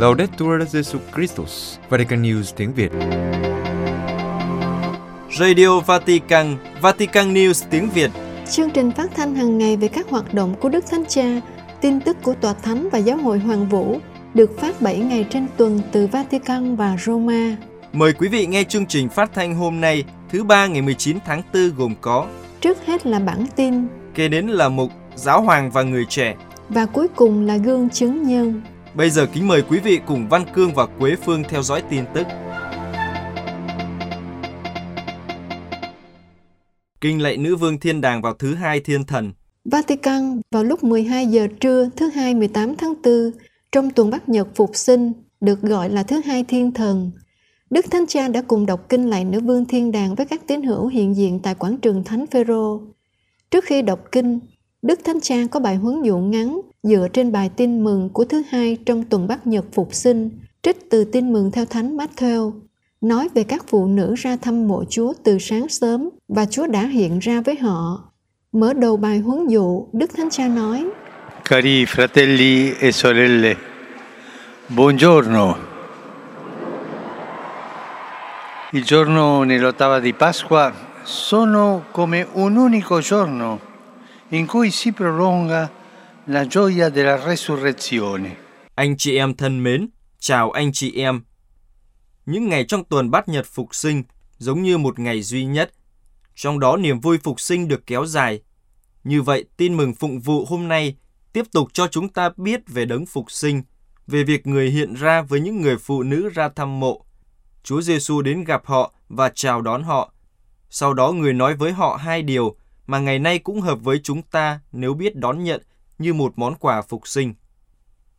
Laudetur Jesu Christus, Vatican News tiếng Việt. Radio Vatican, Vatican News tiếng Việt. Chương trình phát thanh hàng ngày về các hoạt động của Đức Thánh Cha, tin tức của Tòa Thánh và Giáo hội Hoàng Vũ được phát 7 ngày trên tuần từ Vatican và Roma. Mời quý vị nghe chương trình phát thanh hôm nay, thứ ba ngày 19 tháng 4 gồm có Trước hết là bản tin Kế đến là mục Giáo hoàng và người trẻ. và cuối cùng là gương chứng nhân. Bây giờ kính mời quý vị cùng Văn Cương và Quế Phương theo dõi tin tức. Kinh lạy nữ vương thiên đàng vào thứ hai thiên thần. Vatican vào lúc 12 giờ trưa thứ hai 18 tháng 4 trong tuần Bắc Nhật Phục sinh được gọi là thứ hai thiên thần. Đức Thánh Cha đã cùng đọc kinh lạy nữ vương thiên đàng với các tín hữu hiện diện tại quảng trường Thánh Phêrô. Trước khi đọc kinh, Đức Thánh Cha có bài huấn dụ ngắn dựa trên bài tin mừng của thứ hai trong tuần Bắc Nhật Phục sinh, trích từ tin mừng theo Thánh Matthew, nói về các phụ nữ ra thăm mộ Chúa từ sáng sớm và Chúa đã hiện ra với họ. Mở đầu bài huấn dụ, Đức Thánh Cha nói, Cari fratelli e sorelle, buongiorno. Il giorno nell'ottava di Pasqua sono come un unico giorno in cui si prolonga la gioia della resurrezione. Anh chị em thân mến, chào anh chị em. Những ngày trong tuần bát nhật phục sinh giống như một ngày duy nhất. Trong đó niềm vui phục sinh được kéo dài. Như vậy, tin mừng phụng vụ hôm nay tiếp tục cho chúng ta biết về đấng phục sinh, về việc người hiện ra với những người phụ nữ ra thăm mộ. Chúa Giêsu đến gặp họ và chào đón họ. Sau đó người nói với họ hai điều mà ngày nay cũng hợp với chúng ta nếu biết đón nhận như một món quà phục sinh.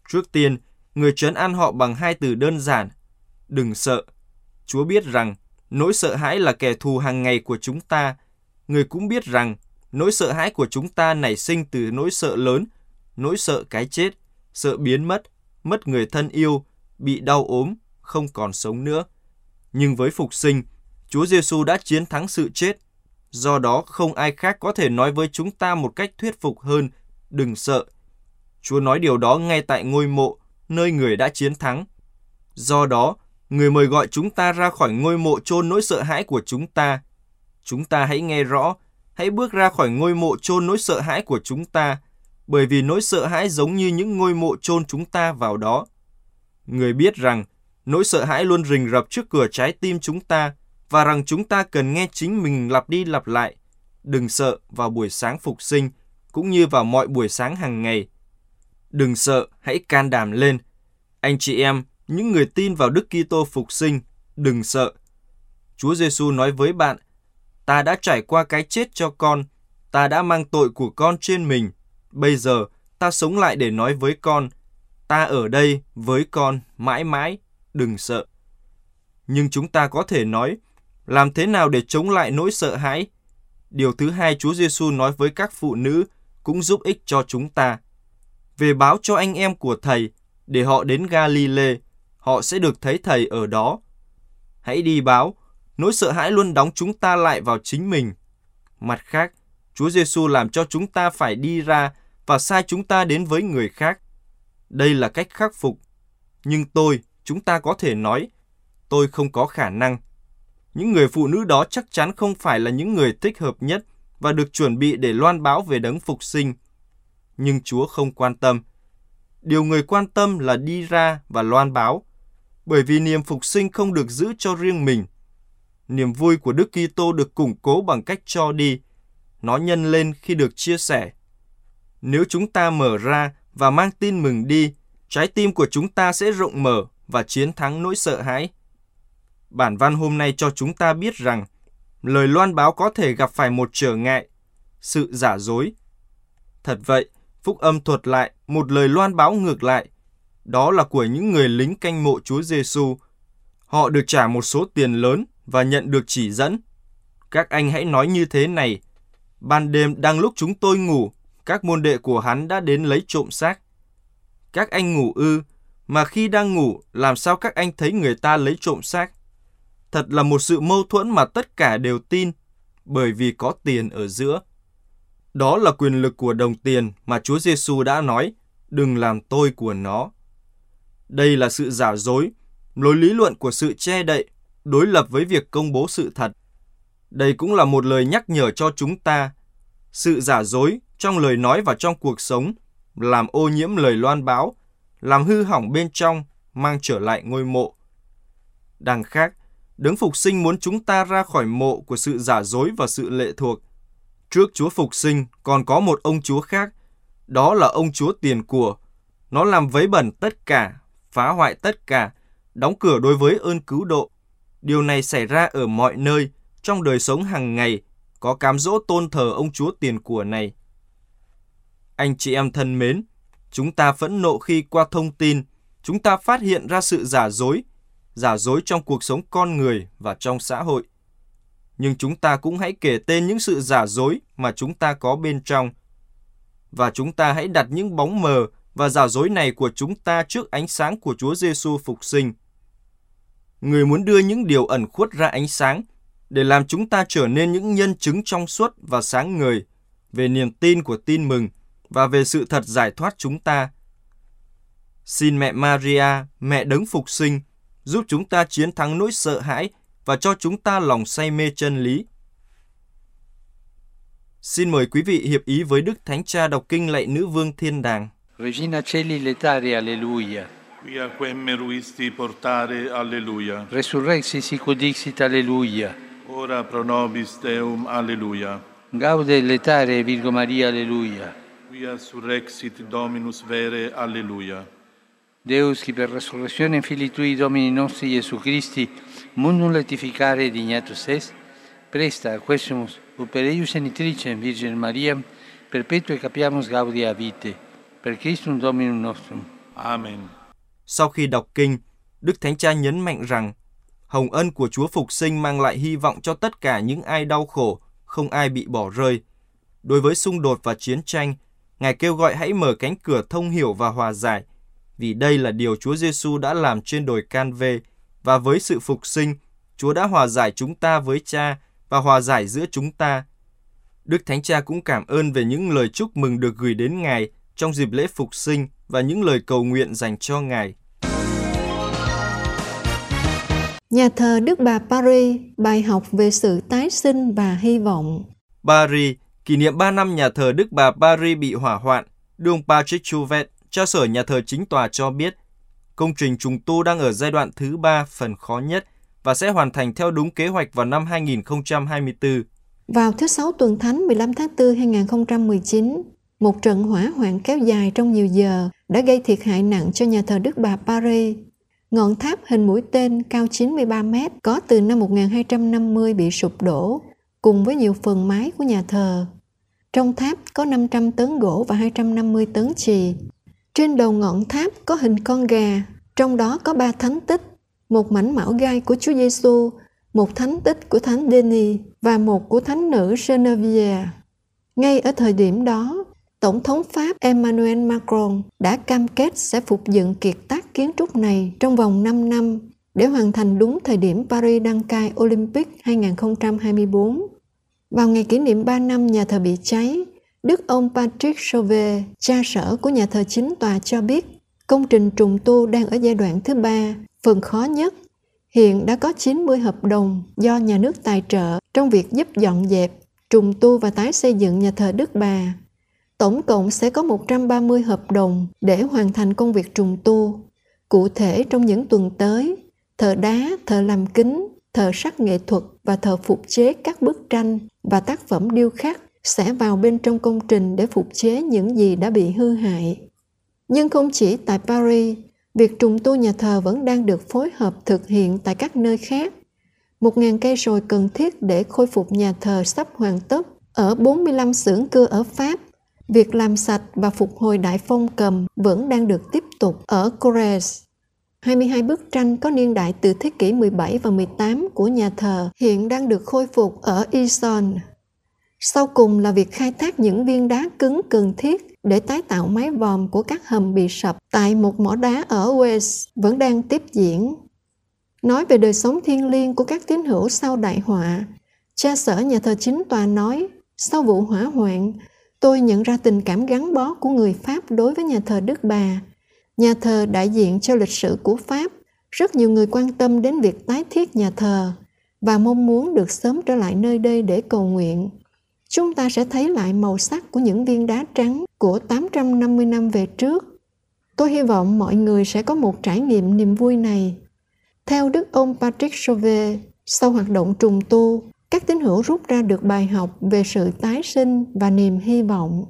Trước tiên, người trấn an họ bằng hai từ đơn giản. Đừng sợ. Chúa biết rằng nỗi sợ hãi là kẻ thù hàng ngày của chúng ta. Người cũng biết rằng nỗi sợ hãi của chúng ta nảy sinh từ nỗi sợ lớn, nỗi sợ cái chết, sợ biến mất, mất người thân yêu, bị đau ốm, không còn sống nữa. Nhưng với phục sinh, Chúa Giêsu đã chiến thắng sự chết. Do đó không ai khác có thể nói với chúng ta một cách thuyết phục hơn, đừng sợ. Chúa nói điều đó ngay tại ngôi mộ, nơi người đã chiến thắng. Do đó, người mời gọi chúng ta ra khỏi ngôi mộ chôn nỗi sợ hãi của chúng ta. Chúng ta hãy nghe rõ, hãy bước ra khỏi ngôi mộ chôn nỗi sợ hãi của chúng ta, bởi vì nỗi sợ hãi giống như những ngôi mộ chôn chúng ta vào đó. Người biết rằng, nỗi sợ hãi luôn rình rập trước cửa trái tim chúng ta và rằng chúng ta cần nghe chính mình lặp đi lặp lại. Đừng sợ vào buổi sáng phục sinh, cũng như vào mọi buổi sáng hàng ngày. Đừng sợ, hãy can đảm lên. Anh chị em, những người tin vào Đức Kitô phục sinh, đừng sợ. Chúa Giêsu nói với bạn, ta đã trải qua cái chết cho con, ta đã mang tội của con trên mình. Bây giờ, ta sống lại để nói với con, ta ở đây với con mãi mãi, đừng sợ. Nhưng chúng ta có thể nói, làm thế nào để chống lại nỗi sợ hãi? Điều thứ hai Chúa Giêsu nói với các phụ nữ cũng giúp ích cho chúng ta. Về báo cho anh em của thầy để họ đến Galilee, họ sẽ được thấy thầy ở đó. Hãy đi báo, nỗi sợ hãi luôn đóng chúng ta lại vào chính mình. Mặt khác, Chúa Giêsu làm cho chúng ta phải đi ra và sai chúng ta đến với người khác. Đây là cách khắc phục. Nhưng tôi, chúng ta có thể nói, tôi không có khả năng. Những người phụ nữ đó chắc chắn không phải là những người thích hợp nhất và được chuẩn bị để loan báo về đấng phục sinh. Nhưng Chúa không quan tâm. Điều người quan tâm là đi ra và loan báo, bởi vì niềm phục sinh không được giữ cho riêng mình. Niềm vui của Đức Kitô được củng cố bằng cách cho đi, nó nhân lên khi được chia sẻ. Nếu chúng ta mở ra và mang tin mừng đi, trái tim của chúng ta sẽ rộng mở và chiến thắng nỗi sợ hãi. Bản văn hôm nay cho chúng ta biết rằng lời loan báo có thể gặp phải một trở ngại, sự giả dối. Thật vậy, Phúc âm thuật lại một lời loan báo ngược lại. Đó là của những người lính canh mộ Chúa Giêsu. Họ được trả một số tiền lớn và nhận được chỉ dẫn. Các anh hãy nói như thế này. Ban đêm đang lúc chúng tôi ngủ, các môn đệ của hắn đã đến lấy trộm xác. Các anh ngủ ư, mà khi đang ngủ, làm sao các anh thấy người ta lấy trộm xác? Thật là một sự mâu thuẫn mà tất cả đều tin, bởi vì có tiền ở giữa. Đó là quyền lực của đồng tiền mà Chúa Giêsu đã nói, đừng làm tôi của nó. Đây là sự giả dối, lối lý luận của sự che đậy, đối lập với việc công bố sự thật. Đây cũng là một lời nhắc nhở cho chúng ta. Sự giả dối trong lời nói và trong cuộc sống làm ô nhiễm lời loan báo, làm hư hỏng bên trong, mang trở lại ngôi mộ. Đằng khác, Đấng Phục sinh muốn chúng ta ra khỏi mộ của sự giả dối và sự lệ thuộc. Trước Chúa Phục sinh còn có một ông Chúa khác, đó là ông Chúa tiền của. Nó làm vấy bẩn tất cả, phá hoại tất cả, đóng cửa đối với ơn cứu độ. Điều này xảy ra ở mọi nơi, trong đời sống hàng ngày, có cám dỗ tôn thờ ông Chúa tiền của này. Anh chị em thân mến, chúng ta phẫn nộ khi qua thông tin, chúng ta phát hiện ra sự giả dối, giả dối trong cuộc sống con người và trong xã hội. Nhưng chúng ta cũng hãy kể tên những sự giả dối mà chúng ta có bên trong. Và chúng ta hãy đặt những bóng mờ và giả dối này của chúng ta trước ánh sáng của Chúa Giêsu phục sinh. Người muốn đưa những điều ẩn khuất ra ánh sáng để làm chúng ta trở nên những nhân chứng trong suốt và sáng ngời về niềm tin của tin mừng và về sự thật giải thoát chúng ta. Xin mẹ Maria, mẹ đấng phục sinh, giúp chúng ta chiến thắng nỗi sợ hãi và cho chúng ta lòng say mê chân lý. Xin mời quý vị hiệp ý với Đức Thánh Cha đọc kinh lạy nữ vương thiên đàng. Regina Celi letare, alleluia. Quia quem meruisti portare, alleluia. Resurrexi sic udixit, alleluia. Ora pro nobis Deum, alleluia. Gaude letare, Virgo Maria, alleluia. Quia surrexit Dominus vere, alleluia. Deus, qui per resurrezione Filii Tui, Domini nostri Iesu Christi, mundum letificare dignatus est, presta quesumus ut per eius genitricem Virgin Mariam, perpetue capiamus gaudia vitae, per Christum Dominum nostrum. Amen. Sau khi đọc kinh, Đức Thánh Cha nhấn mạnh rằng hồng ân của Chúa Phục sinh mang lại hy vọng cho tất cả những ai đau khổ, không ai bị bỏ rơi. Đối với xung đột và chiến tranh, Ngài kêu gọi hãy mở cánh cửa thông hiểu và hòa giải, vì đây là điều Chúa Giêsu đã làm trên đồi Can Vê và với sự phục sinh, Chúa đã hòa giải chúng ta với Cha và hòa giải giữa chúng ta. Đức Thánh Cha cũng cảm ơn về những lời chúc mừng được gửi đến Ngài trong dịp lễ phục sinh và những lời cầu nguyện dành cho Ngài. Nhà thờ Đức Bà Paris, bài học về sự tái sinh và hy vọng. Paris, kỷ niệm 3 năm nhà thờ Đức Bà Paris bị hỏa hoạn, đường Patrick Chouvet, cha sở nhà thờ chính tòa cho biết, công trình trùng tu đang ở giai đoạn thứ ba phần khó nhất và sẽ hoàn thành theo đúng kế hoạch vào năm 2024. Vào thứ Sáu tuần Thánh 15 tháng 4 2019, một trận hỏa hoạn kéo dài trong nhiều giờ đã gây thiệt hại nặng cho nhà thờ Đức Bà Paris. Ngọn tháp hình mũi tên cao 93 mét có từ năm 1250 bị sụp đổ, cùng với nhiều phần mái của nhà thờ. Trong tháp có 500 tấn gỗ và 250 tấn chì. Trên đầu ngọn tháp có hình con gà, trong đó có ba thánh tích, một mảnh mão gai của Chúa Giêsu, một thánh tích của Thánh Denis và một của Thánh nữ Genevieve. Ngay ở thời điểm đó, Tổng thống Pháp Emmanuel Macron đã cam kết sẽ phục dựng kiệt tác kiến trúc này trong vòng 5 năm để hoàn thành đúng thời điểm Paris đăng cai Olympic 2024. Vào ngày kỷ niệm 3 năm nhà thờ bị cháy, Đức ông Patrick Chauvet, cha sở của nhà thờ chính tòa cho biết công trình trùng tu đang ở giai đoạn thứ ba, phần khó nhất. Hiện đã có 90 hợp đồng do nhà nước tài trợ trong việc giúp dọn dẹp, trùng tu và tái xây dựng nhà thờ Đức Bà. Tổng cộng sẽ có 130 hợp đồng để hoàn thành công việc trùng tu. Cụ thể trong những tuần tới, thợ đá, thợ làm kính, thợ sắc nghệ thuật và thợ phục chế các bức tranh và tác phẩm điêu khắc sẽ vào bên trong công trình để phục chế những gì đã bị hư hại. Nhưng không chỉ tại Paris, việc trùng tu nhà thờ vẫn đang được phối hợp thực hiện tại các nơi khác. Một ngàn cây sồi cần thiết để khôi phục nhà thờ sắp hoàn tất ở 45 xưởng cưa ở Pháp. Việc làm sạch và phục hồi đại phong cầm vẫn đang được tiếp tục ở Corrèze. 22 bức tranh có niên đại từ thế kỷ 17 và 18 của nhà thờ hiện đang được khôi phục ở Ison. Sau cùng là việc khai thác những viên đá cứng cần thiết để tái tạo mái vòm của các hầm bị sập tại một mỏ đá ở Wales vẫn đang tiếp diễn. Nói về đời sống thiêng liêng của các tín hữu sau đại họa, cha sở nhà thờ chính tòa nói, sau vụ hỏa hoạn, tôi nhận ra tình cảm gắn bó của người Pháp đối với nhà thờ Đức Bà. Nhà thờ đại diện cho lịch sử của Pháp, rất nhiều người quan tâm đến việc tái thiết nhà thờ và mong muốn được sớm trở lại nơi đây để cầu nguyện. Chúng ta sẽ thấy lại màu sắc của những viên đá trắng của 850 năm về trước. Tôi hy vọng mọi người sẽ có một trải nghiệm niềm vui này. Theo Đức ông Patrick Chauvet, sau hoạt động trùng tu, các tín hữu rút ra được bài học về sự tái sinh và niềm hy vọng.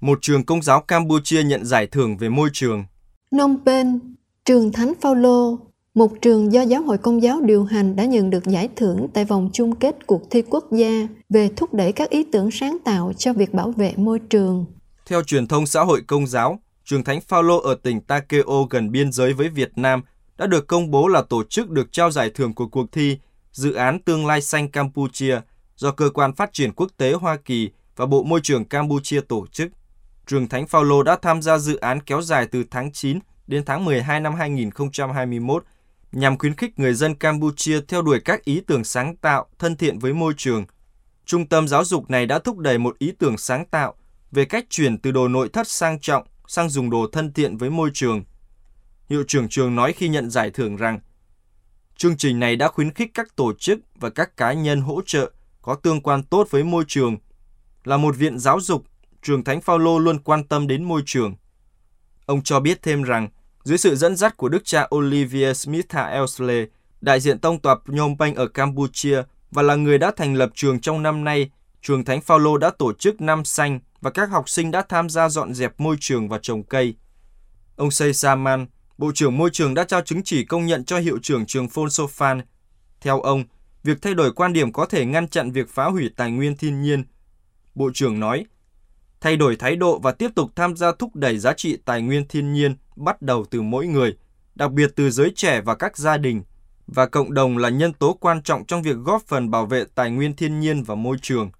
Một trường công giáo Campuchia nhận giải thưởng về môi trường. Phnom Penh, trường Thánh Phaolô, một trường do Giáo hội Công giáo điều hành đã nhận được giải thưởng tại vòng chung kết cuộc thi quốc gia về thúc đẩy các ý tưởng sáng tạo cho việc bảo vệ môi trường. Theo truyền thông xã hội công giáo, trường Thánh Phaolô ở tỉnh Takeo gần biên giới với Việt Nam đã được công bố là tổ chức được trao giải thưởng của cuộc thi Dự án Tương lai xanh Campuchia do Cơ quan Phát triển Quốc tế Hoa Kỳ và Bộ Môi trường Campuchia tổ chức. Trường Thánh Phaolô đã tham gia dự án kéo dài từ tháng 9 đến tháng 12 năm 2021 nhằm khuyến khích người dân Campuchia theo đuổi các ý tưởng sáng tạo thân thiện với môi trường. Trung tâm giáo dục này đã thúc đẩy một ý tưởng sáng tạo về cách chuyển từ đồ nội thất sang trọng sang dùng đồ thân thiện với môi trường. Hiệu trưởng trường nói khi nhận giải thưởng rằng chương trình này đã khuyến khích các tổ chức và các cá nhân hỗ trợ có tương quan tốt với môi trường. Là một viện giáo dục, trường Thánh Phaolô luôn quan tâm đến môi trường. Ông cho biết thêm rằng dưới sự dẫn dắt của đức cha Olivier Smitha Elsley, đại diện tông tòa Phnom Penh ở Campuchia và là người đã thành lập trường trong năm nay, trường Thánh Phaolô đã tổ chức năm xanh và các học sinh đã tham gia dọn dẹp môi trường và trồng cây. Ông Say Saman, Bộ trưởng Môi trường đã trao chứng chỉ công nhận cho hiệu trưởng trường Phôn Sofan. Theo ông, việc thay đổi quan điểm có thể ngăn chặn việc phá hủy tài nguyên thiên nhiên. Bộ trưởng nói, thay đổi thái độ và tiếp tục tham gia thúc đẩy giá trị tài nguyên thiên nhiên bắt đầu từ mỗi người, đặc biệt từ giới trẻ và các gia đình, và cộng đồng là nhân tố quan trọng trong việc góp phần bảo vệ tài nguyên thiên nhiên và môi trường.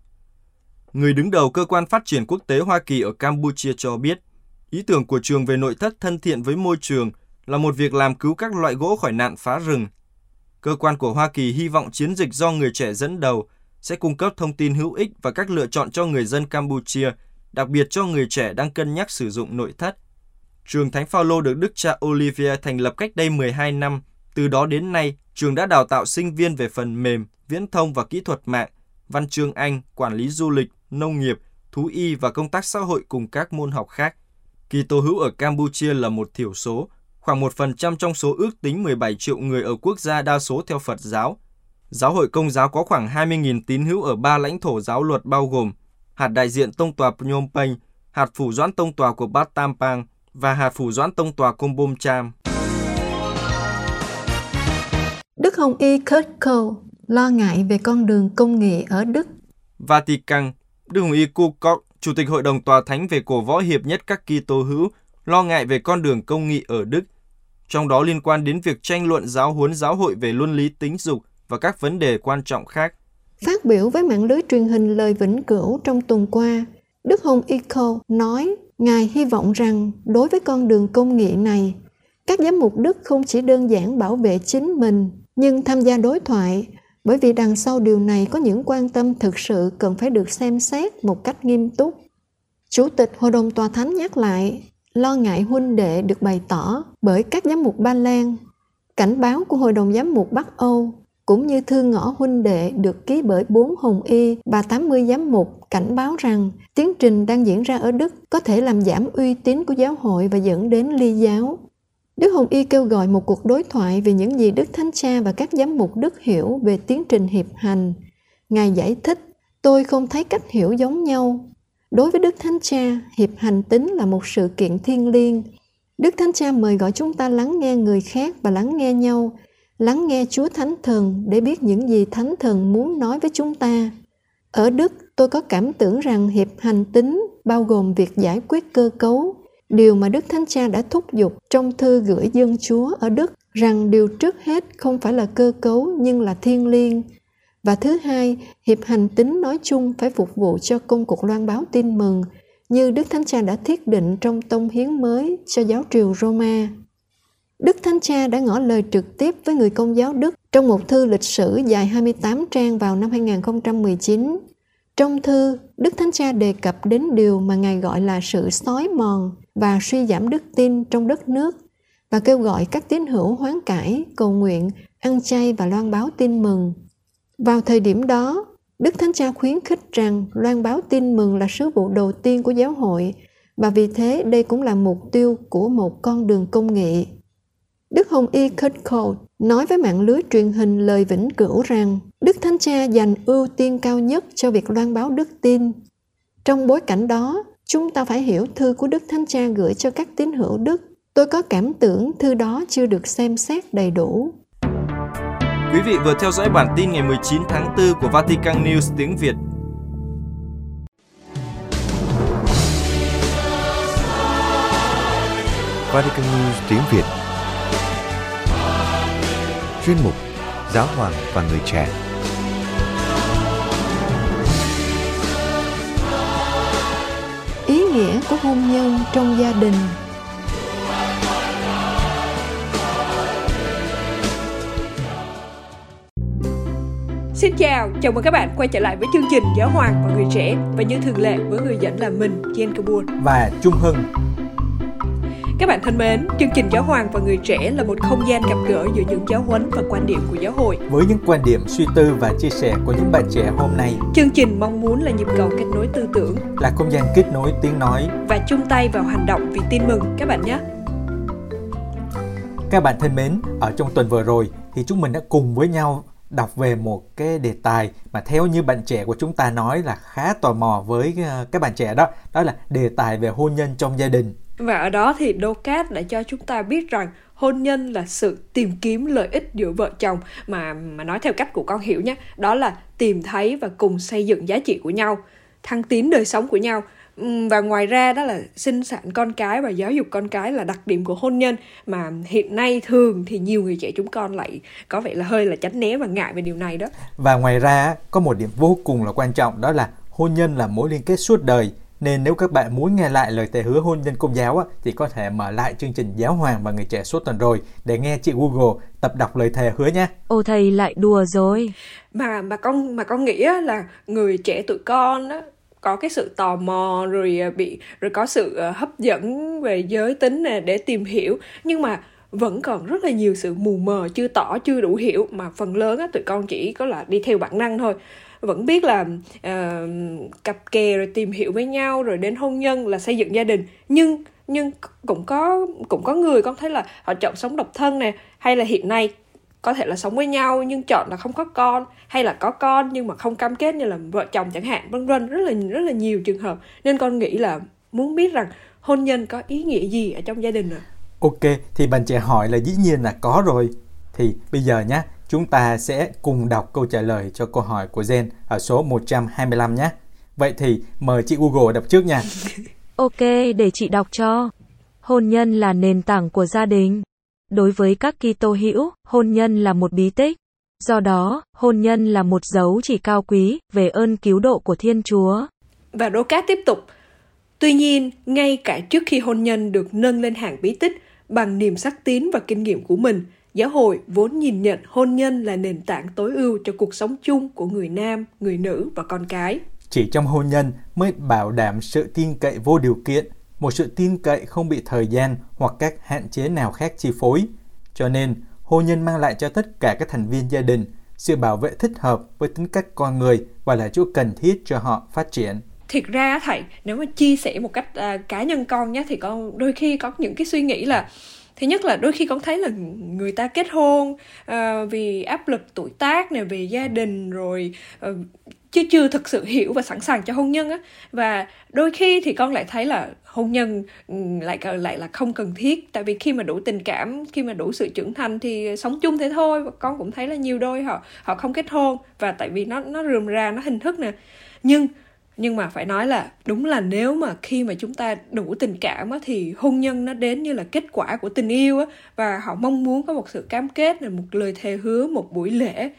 Người đứng đầu cơ quan phát triển quốc tế Hoa Kỳ ở Campuchia cho biết, ý tưởng của trường về nội thất thân thiện với môi trường là một việc làm cứu các loại gỗ khỏi nạn phá rừng. Cơ quan của Hoa Kỳ hy vọng chiến dịch do người trẻ dẫn đầu sẽ cung cấp thông tin hữu ích và các lựa chọn cho người dân Campuchia, đặc biệt cho người trẻ đang cân nhắc sử dụng nội thất. Trường Thánh Phaolô được Đức cha Olivia thành lập cách đây 12 năm. Từ đó đến nay, trường đã đào tạo sinh viên về phần mềm, viễn thông và kỹ thuật mạng, văn chương Anh, quản lý du lịch, nông nghiệp, thú y và công tác xã hội cùng các môn học khác. Kỳ tô hữu ở Campuchia là một thiểu số, khoảng 1% trong số ước tính 17 triệu người ở quốc gia đa số theo Phật giáo. Giáo hội Công giáo có khoảng 20.000 tín hữu ở ba lãnh thổ giáo luật bao gồm hạt đại diện tông tòa Phnom Penh, hạt phủ doãn tông tòa của Bat Tampang và hạt phủ doãn tông tòa Kompom Cham. Đức Hồng Y Kurt Cole lo ngại về con đường công nghệ ở Đức. Vatican, Đức Hồng Y Kukok, Chủ tịch Hội đồng Tòa Thánh về cổ võ hiệp nhất các Kitô hữu, lo ngại về con đường công nghị ở Đức, trong đó liên quan đến việc tranh luận giáo huấn giáo hội về luân lý tính dục và các vấn đề quan trọng khác. Phát biểu với mạng lưới truyền hình lời vĩnh cửu trong tuần qua, Đức Hồng Eco nói Ngài hy vọng rằng đối với con đường công nghệ này, các giám mục Đức không chỉ đơn giản bảo vệ chính mình, nhưng tham gia đối thoại, bởi vì đằng sau điều này có những quan tâm thực sự cần phải được xem xét một cách nghiêm túc. Chủ tịch Hội đồng Tòa Thánh nhắc lại, lo ngại huynh đệ được bày tỏ bởi các giám mục Ba Lan. Cảnh báo của Hội đồng Giám mục Bắc Âu cũng như thư ngõ huynh đệ được ký bởi bốn hồng y và 80 giám mục cảnh báo rằng tiến trình đang diễn ra ở Đức có thể làm giảm uy tín của giáo hội và dẫn đến ly giáo. Đức Hồng Y kêu gọi một cuộc đối thoại về những gì Đức Thánh Cha và các giám mục Đức hiểu về tiến trình hiệp hành. Ngài giải thích, tôi không thấy cách hiểu giống nhau. Đối với Đức Thánh Cha, hiệp hành tính là một sự kiện thiêng liêng. Đức Thánh Cha mời gọi chúng ta lắng nghe người khác và lắng nghe nhau, lắng nghe Chúa Thánh Thần để biết những gì Thánh Thần muốn nói với chúng ta. Ở Đức, tôi có cảm tưởng rằng hiệp hành tính bao gồm việc giải quyết cơ cấu, điều mà Đức Thánh Cha đã thúc giục trong thư gửi dân Chúa ở Đức rằng điều trước hết không phải là cơ cấu nhưng là thiên liêng. Và thứ hai, hiệp hành tính nói chung phải phục vụ cho công cuộc loan báo tin mừng như Đức Thánh Cha đã thiết định trong tông hiến mới cho giáo triều Roma. Đức Thánh Cha đã ngỏ lời trực tiếp với người công giáo Đức trong một thư lịch sử dài 28 trang vào năm 2019. Trong thư, Đức Thánh Cha đề cập đến điều mà Ngài gọi là sự xói mòn và suy giảm đức tin trong đất nước và kêu gọi các tín hữu hoán cải, cầu nguyện, ăn chay và loan báo tin mừng. Vào thời điểm đó, Đức Thánh Cha khuyến khích rằng loan báo tin mừng là sứ vụ đầu tiên của giáo hội và vì thế đây cũng là mục tiêu của một con đường công nghệ. Đức Hồng Y Kurt Cole nói với mạng lưới truyền hình lời vĩnh cửu rằng Đức Thánh Cha dành ưu tiên cao nhất cho việc loan báo đức tin. Trong bối cảnh đó, chúng ta phải hiểu thư của Đức Thánh Cha gửi cho các tín hữu Đức. Tôi có cảm tưởng thư đó chưa được xem xét đầy đủ. Quý vị vừa theo dõi bản tin ngày 19 tháng 4 của Vatican News tiếng Việt. Vatican News tiếng Việt Chuyên mục Giáo hoàng và người trẻ. Ý nghĩa của hôn nhân trong gia đình. Xin chào, chào mừng các bạn quay trở lại với chương trình Giáo hoàng và người trẻ và như thường lệ với người dẫn là mình, Jen Kabul. Và Trung Hưng. Các bạn thân mến, chương trình Giáo hoàng và người trẻ là một không gian gặp gỡ giữa những giáo huấn và quan điểm của giáo hội. Với những quan điểm, suy tư và chia sẻ của những bạn trẻ hôm nay, chương trình mong muốn là nhịp cầu kết nối tư tưởng, là không gian kết nối tiếng nói. Và chung tay vào hành động vì tin mừng các bạn nhé. Các bạn thân mến, ở trong tuần vừa rồi thì chúng mình đã cùng với nhau đọc về một cái đề tài mà theo như bạn trẻ của chúng ta nói là khá tò mò với ờ, các bạn trẻ đó. Đó là đề tài về hôn nhân trong gia đình và ở đó thì Docat đã cho chúng ta biết rằng hôn nhân là sự tìm kiếm lợi ích giữa vợ chồng. Mà mà nói theo cách của con hiểu nhé, đó là tìm thấy và cùng xây dựng giá trị của nhau, thăng tiến đời sống của nhau. Và ngoài ra đó là sinh sản con cái và giáo dục con cái là đặc điểm của hôn nhân. Mà hiện nay thường thì nhiều người trẻ chúng con lại có vẻ là hơi là tránh né và ngại về điều này đó. Và ngoài ra, có một điểm vô cùng là quan trọng, đó là hôn nhân là mối liên kết suốt đời nên nếu các bạn muốn nghe lại lời thề hứa hôn nhân công giáo á, thì có thể mở lại chương trình Giáo hoàng và người trẻ suốt tuần rồi để nghe chị Google tập đọc lời thề hứa nhé. Ô thầy lại đùa rồi. Mà mà con mà con nghĩ là người trẻ tụi con á có cái sự tò mò rồi à, bị rồi có sự à, hấp dẫn về giới tính nè để tìm hiểu nhưng mà vẫn còn rất là nhiều sự mù mờ chưa tỏ chưa đủ hiểu mà phần lớn á tụi con chỉ có là đi theo bản năng thôi vẫn biết là uh, cặp kè rồi tìm hiểu với nhau rồi đến hôn nhân là xây dựng gia đình. Nhưng nhưng cũng có cũng có người con thấy là họ chọn sống độc thân nè hay là hiện nay có thể là sống với nhau nhưng chọn là không có con hay là có con nhưng mà không cam kết như là vợ chồng chẳng hạn vân vân. Rất là rất là nhiều trường hợp. Nên con nghĩ là muốn biết rằng hôn nhân có ý nghĩa gì ở trong gia đình à ok thì bạn trẻ hỏi là dĩ nhiên là có rồi. Thì bây giờ nhé chúng ta sẽ cùng đọc câu trả lời cho câu hỏi của Zen ở số 125 nhé vậy thì mời chị Google đọc trước nha ok để chị đọc cho hôn nhân là nền tảng của gia đình Đối với các Kitô hữu, hôn nhân là một bí tích. Do đó, hôn nhân là một dấu chỉ cao quý về ơn cứu độ của Thiên Chúa. Và Đô Cát tiếp tục. Tuy nhiên, ngay cả trước khi hôn nhân được nâng lên hàng bí tích bằng niềm sắc tín và kinh nghiệm của mình, giáo hội vốn nhìn nhận hôn nhân là nền tảng tối ưu cho cuộc sống chung của người nam, người nữ và con cái. Chỉ trong hôn nhân mới bảo đảm sự tin cậy vô điều kiện một sự tin cậy không bị thời gian hoặc các hạn chế nào khác chi phối. Cho nên, hôn nhân mang lại cho tất cả các thành viên gia đình sự bảo vệ thích hợp với tính cách con người và là chỗ cần thiết cho họ phát triển. Thiệt ra thầy, nếu mà chia sẻ một cách à, cá nhân con nhé thì con đôi khi có những cái suy nghĩ là thứ nhất là đôi khi con thấy là người ta kết hôn uh, vì áp lực tuổi tác này về gia đình rồi uh, chứ chưa thực sự hiểu và sẵn sàng cho hôn nhân á. Và đôi khi thì con lại thấy là hôn nhân ừ, lại lại là không cần thiết. Tại vì khi mà đủ tình cảm khi mà đủ sự trưởng thành thì sống chung thế thôi. Và con cũng thấy là nhiều đôi họ họ không kết hôn. Và tại vì nó nó rườm ra nó hình thức nè. Nhưng nhưng mà phải nói là đúng là nếu mà khi mà chúng ta đủ tình cảm á, thì hôn nhân nó đến như là kết quả của tình yêu á, và họ mong muốn có một sự cam kết là một lời thề hứa một buổi lễ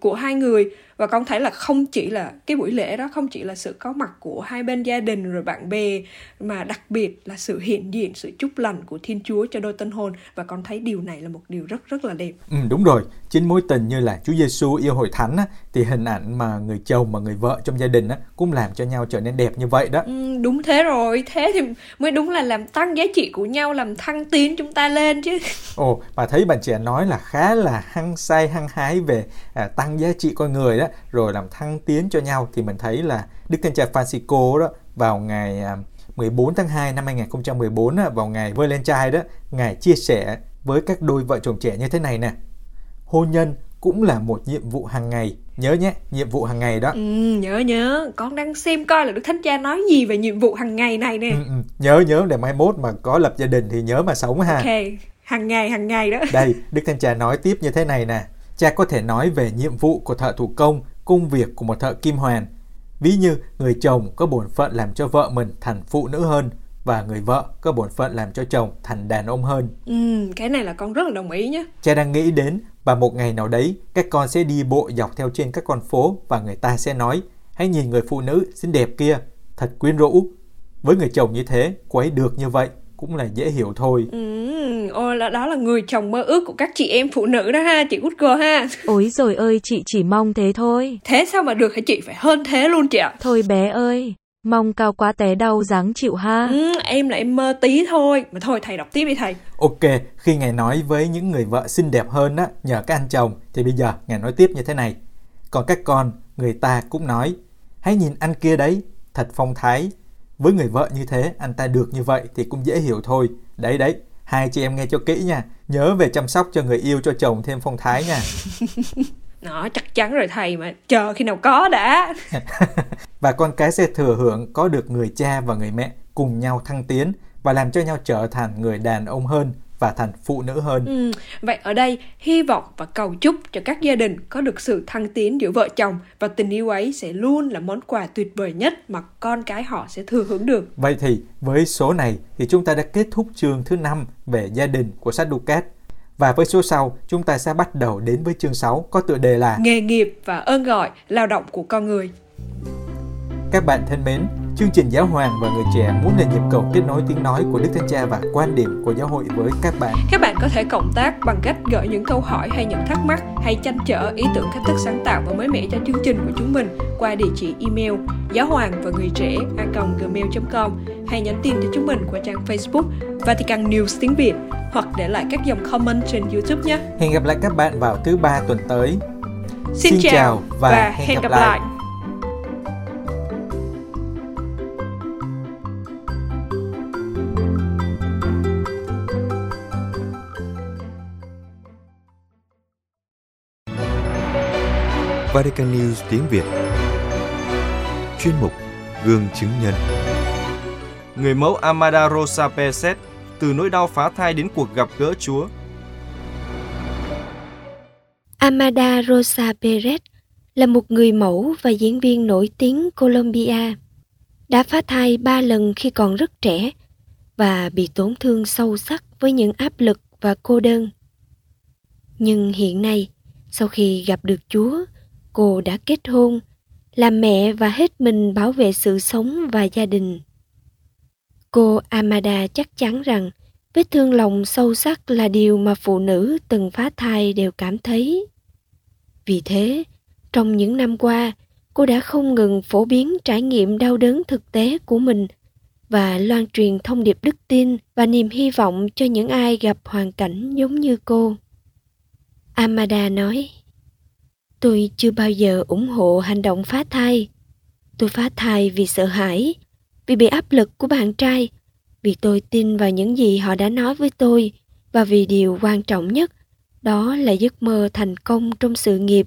của hai người và con thấy là không chỉ là cái buổi lễ đó không chỉ là sự có mặt của hai bên gia đình rồi bạn bè mà đặc biệt là sự hiện diện sự chúc lành của Thiên Chúa cho đôi tân hôn và con thấy điều này là một điều rất rất là đẹp. Ừ, đúng rồi, chính mối tình như là Chúa Giêsu yêu hội thánh á, thì hình ảnh mà người chồng và người vợ trong gia đình á, cũng làm cho nhau trở nên đẹp như vậy đó. Ừ, đúng thế rồi, thế thì mới đúng là làm tăng giá trị của nhau, làm thăng tiến chúng ta lên chứ. Ồ, bà thấy bạn trẻ nói là khá là hăng say hăng hái về à, tăng giá trị con người đó, rồi làm thăng tiến cho nhau thì mình thấy là Đức Thánh Cha Francisco đó vào ngày à, 14 tháng 2 năm 2014 á, vào ngày Valentine đó, ngài chia sẻ với các đôi vợ chồng trẻ như thế này nè. Hôn nhân cũng là một nhiệm vụ hàng ngày. Nhớ nhé, nhiệm vụ hàng ngày đó. Ừ, nhớ nhớ, con đang xem coi là Đức Thánh Cha nói gì về nhiệm vụ hàng ngày này nè. Ừ, ừ, nhớ nhớ để mai mốt mà có lập gia đình thì nhớ mà sống ha. Ok, hàng ngày hàng ngày đó. Đây, Đức Thánh Cha nói tiếp như thế này nè. Cha có thể nói về nhiệm vụ của thợ thủ công, công việc của một thợ kim hoàn. Ví như người chồng có bổn phận làm cho vợ mình thành phụ nữ hơn và người vợ có bổn phận làm cho chồng thành đàn ông hơn. Ừ, cái này là con rất là đồng ý nhé. Cha đang nghĩ đến và một ngày nào đấy các con sẽ đi bộ dọc theo trên các con phố và người ta sẽ nói hãy nhìn người phụ nữ xinh đẹp kia, thật quyến rũ. Với người chồng như thế, cô ấy được như vậy cũng là dễ hiểu thôi. Ừ, ôi là đó là người chồng mơ ước của các chị em phụ nữ đó ha, chị Google ha. Ôi rồi ơi, chị chỉ mong thế thôi. Thế sao mà được hả chị phải hơn thế luôn chị ạ? Thôi bé ơi, mong cao quá té đau dáng chịu ha. Ừ, em là em mơ tí thôi. Mà thôi thầy đọc tiếp đi thầy. Ok, khi Ngài nói với những người vợ xinh đẹp hơn á, nhờ các anh chồng, thì bây giờ Ngài nói tiếp như thế này. Còn các con, người ta cũng nói, hãy nhìn anh kia đấy, thật phong thái. Với người vợ như thế, anh ta được như vậy thì cũng dễ hiểu thôi. Đấy đấy, hai chị em nghe cho kỹ nha. Nhớ về chăm sóc cho người yêu cho chồng thêm phong thái nha. Đó, chắc chắn rồi thầy mà chờ khi nào có đã. và con cái sẽ thừa hưởng có được người cha và người mẹ cùng nhau thăng tiến và làm cho nhau trở thành người đàn ông hơn và thành phụ nữ hơn. Ừ, vậy ở đây hy vọng và cầu chúc cho các gia đình có được sự thăng tiến giữa vợ chồng và tình yêu ấy sẽ luôn là món quà tuyệt vời nhất mà con cái họ sẽ thừa hưởng được. Vậy thì với số này thì chúng ta đã kết thúc chương thứ năm về gia đình của sách Ducat. Và với số sau, chúng ta sẽ bắt đầu đến với chương 6 có tựa đề là Nghề nghiệp và ơn gọi, lao động của con người. Các bạn thân mến, chương trình Giáo hoàng và người trẻ muốn là nhịp cầu kết nối tiếng nói của Đức Thánh Cha và quan điểm của giáo hội với các bạn. Các bạn có thể cộng tác bằng cách gửi những câu hỏi hay những thắc mắc hay tranh trở ý tưởng cách thức sáng tạo và mới mẻ cho chương trình của chúng mình qua địa chỉ email giáo hoàng và người trẻ a gmail.com hay nhắn tin cho chúng mình qua trang Facebook Vatican News tiếng Việt hoặc để lại các dòng comment trên YouTube nhé. Hẹn gặp lại các bạn vào thứ ba tuần tới. Xin, Xin chào và, và hẹn gặp lại. lại. Vatican News tiếng Việt Chuyên mục Gương chứng nhân Người mẫu Amada Rosa Peset từ nỗi đau phá thai đến cuộc gặp gỡ Chúa. Amada Rosa Perez là một người mẫu và diễn viên nổi tiếng Colombia. Đã phá thai ba lần khi còn rất trẻ và bị tổn thương sâu sắc với những áp lực và cô đơn. Nhưng hiện nay, sau khi gặp được Chúa, cô đã kết hôn, làm mẹ và hết mình bảo vệ sự sống và gia đình. Cô Amada chắc chắn rằng vết thương lòng sâu sắc là điều mà phụ nữ từng phá thai đều cảm thấy. Vì thế, trong những năm qua, cô đã không ngừng phổ biến trải nghiệm đau đớn thực tế của mình và loan truyền thông điệp đức tin và niềm hy vọng cho những ai gặp hoàn cảnh giống như cô. Amada nói, Tôi chưa bao giờ ủng hộ hành động phá thai. Tôi phá thai vì sợ hãi, vì bị áp lực của bạn trai, vì tôi tin vào những gì họ đã nói với tôi và vì điều quan trọng nhất đó là giấc mơ thành công trong sự nghiệp.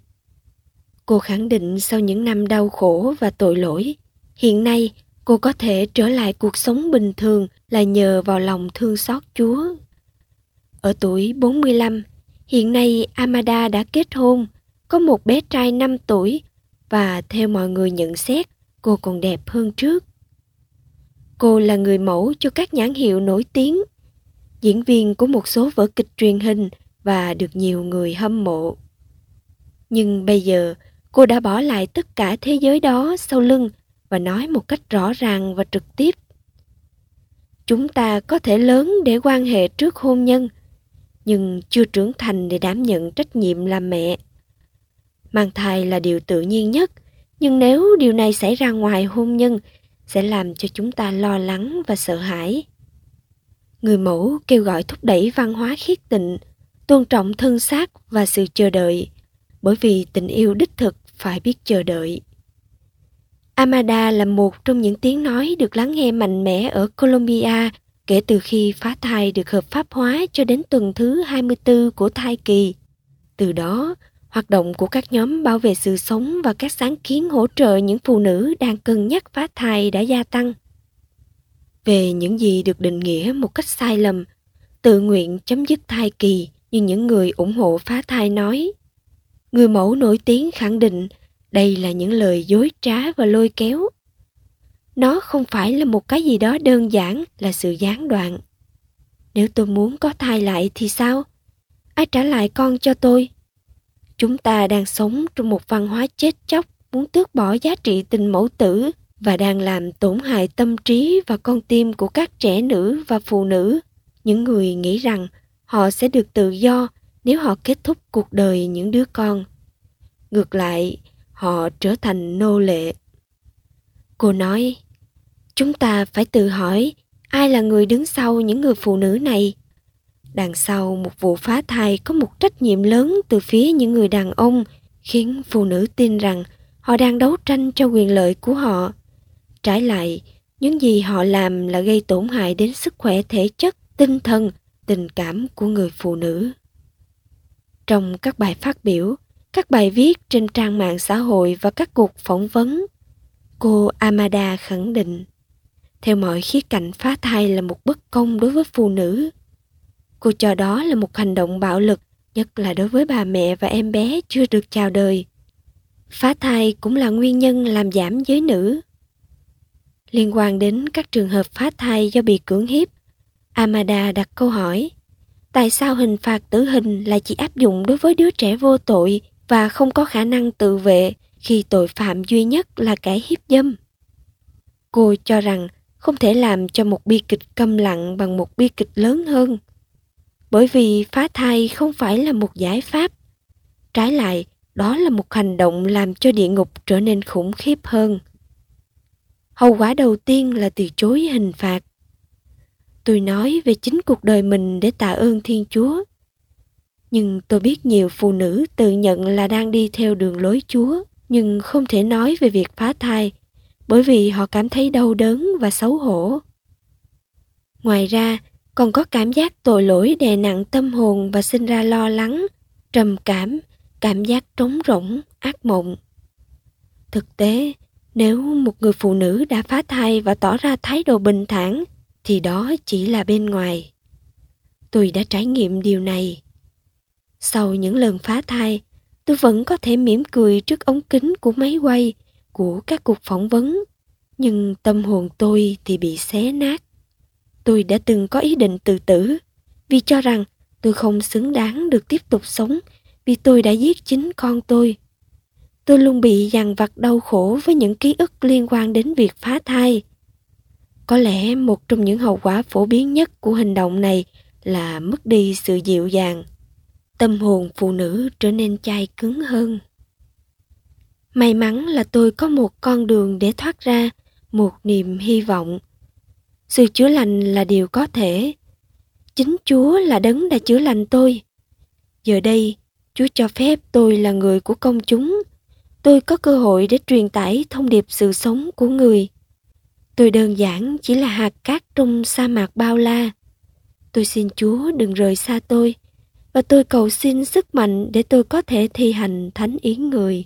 Cô khẳng định sau những năm đau khổ và tội lỗi, hiện nay cô có thể trở lại cuộc sống bình thường là nhờ vào lòng thương xót Chúa. Ở tuổi 45, hiện nay Amada đã kết hôn có một bé trai 5 tuổi và theo mọi người nhận xét, cô còn đẹp hơn trước. Cô là người mẫu cho các nhãn hiệu nổi tiếng, diễn viên của một số vở kịch truyền hình và được nhiều người hâm mộ. Nhưng bây giờ, Cô đã bỏ lại tất cả thế giới đó sau lưng và nói một cách rõ ràng và trực tiếp. Chúng ta có thể lớn để quan hệ trước hôn nhân, nhưng chưa trưởng thành để đảm nhận trách nhiệm làm mẹ. Mang thai là điều tự nhiên nhất, nhưng nếu điều này xảy ra ngoài hôn nhân sẽ làm cho chúng ta lo lắng và sợ hãi. Người mẫu kêu gọi thúc đẩy văn hóa khiết tịnh, tôn trọng thân xác và sự chờ đợi, bởi vì tình yêu đích thực phải biết chờ đợi. Amada là một trong những tiếng nói được lắng nghe mạnh mẽ ở Colombia kể từ khi phá thai được hợp pháp hóa cho đến tuần thứ 24 của thai kỳ. Từ đó, hoạt động của các nhóm bảo vệ sự sống và các sáng kiến hỗ trợ những phụ nữ đang cân nhắc phá thai đã gia tăng. Về những gì được định nghĩa một cách sai lầm, tự nguyện chấm dứt thai kỳ như những người ủng hộ phá thai nói. Người mẫu nổi tiếng khẳng định đây là những lời dối trá và lôi kéo. Nó không phải là một cái gì đó đơn giản là sự gián đoạn. Nếu tôi muốn có thai lại thì sao? Ai trả lại con cho tôi? Chúng ta đang sống trong một văn hóa chết chóc, muốn tước bỏ giá trị tình mẫu tử và đang làm tổn hại tâm trí và con tim của các trẻ nữ và phụ nữ. Những người nghĩ rằng họ sẽ được tự do nếu họ kết thúc cuộc đời những đứa con. Ngược lại, họ trở thành nô lệ. Cô nói, chúng ta phải tự hỏi ai là người đứng sau những người phụ nữ này. Đằng sau một vụ phá thai có một trách nhiệm lớn từ phía những người đàn ông khiến phụ nữ tin rằng họ đang đấu tranh cho quyền lợi của họ. Trái lại, những gì họ làm là gây tổn hại đến sức khỏe thể chất, tinh thần, tình cảm của người phụ nữ. Trong các bài phát biểu, các bài viết trên trang mạng xã hội và các cuộc phỏng vấn, cô Amada khẳng định, theo mọi khía cạnh phá thai là một bất công đối với phụ nữ. Cô cho đó là một hành động bạo lực, nhất là đối với bà mẹ và em bé chưa được chào đời. Phá thai cũng là nguyên nhân làm giảm giới nữ. Liên quan đến các trường hợp phá thai do bị cưỡng hiếp, Amada đặt câu hỏi, tại sao hình phạt tử hình lại chỉ áp dụng đối với đứa trẻ vô tội và không có khả năng tự vệ khi tội phạm duy nhất là kẻ hiếp dâm? Cô cho rằng không thể làm cho một bi kịch câm lặng bằng một bi kịch lớn hơn. Bởi vì phá thai không phải là một giải pháp. Trái lại, đó là một hành động làm cho địa ngục trở nên khủng khiếp hơn. Hậu quả đầu tiên là từ chối hình phạt. Tôi nói về chính cuộc đời mình để tạ ơn Thiên Chúa. Nhưng tôi biết nhiều phụ nữ tự nhận là đang đi theo đường lối Chúa, nhưng không thể nói về việc phá thai, bởi vì họ cảm thấy đau đớn và xấu hổ. Ngoài ra, còn có cảm giác tội lỗi đè nặng tâm hồn và sinh ra lo lắng, trầm cảm, cảm giác trống rỗng, ác mộng. Thực tế, nếu một người phụ nữ đã phá thai và tỏ ra thái độ bình thản, thì đó chỉ là bên ngoài. Tôi đã trải nghiệm điều này. Sau những lần phá thai, tôi vẫn có thể mỉm cười trước ống kính của máy quay, của các cuộc phỏng vấn, nhưng tâm hồn tôi thì bị xé nát. Tôi đã từng có ý định tự tử, vì cho rằng tôi không xứng đáng được tiếp tục sống vì tôi đã giết chính con tôi. Tôi luôn bị dằn vặt đau khổ với những ký ức liên quan đến việc phá thai. Có lẽ một trong những hậu quả phổ biến nhất của hành động này là mất đi sự dịu dàng. Tâm hồn phụ nữ trở nên chai cứng hơn. May mắn là tôi có một con đường để thoát ra, một niềm hy vọng. Sự chữa lành là điều có thể. Chính Chúa là đấng đã chữa lành tôi. Giờ đây, Chúa cho phép tôi là người của công chúng. Tôi có cơ hội để truyền tải thông điệp sự sống của người. Tôi đơn giản chỉ là hạt cát trong sa mạc bao la. Tôi xin Chúa đừng rời xa tôi và tôi cầu xin sức mạnh để tôi có thể thi hành thánh ý người.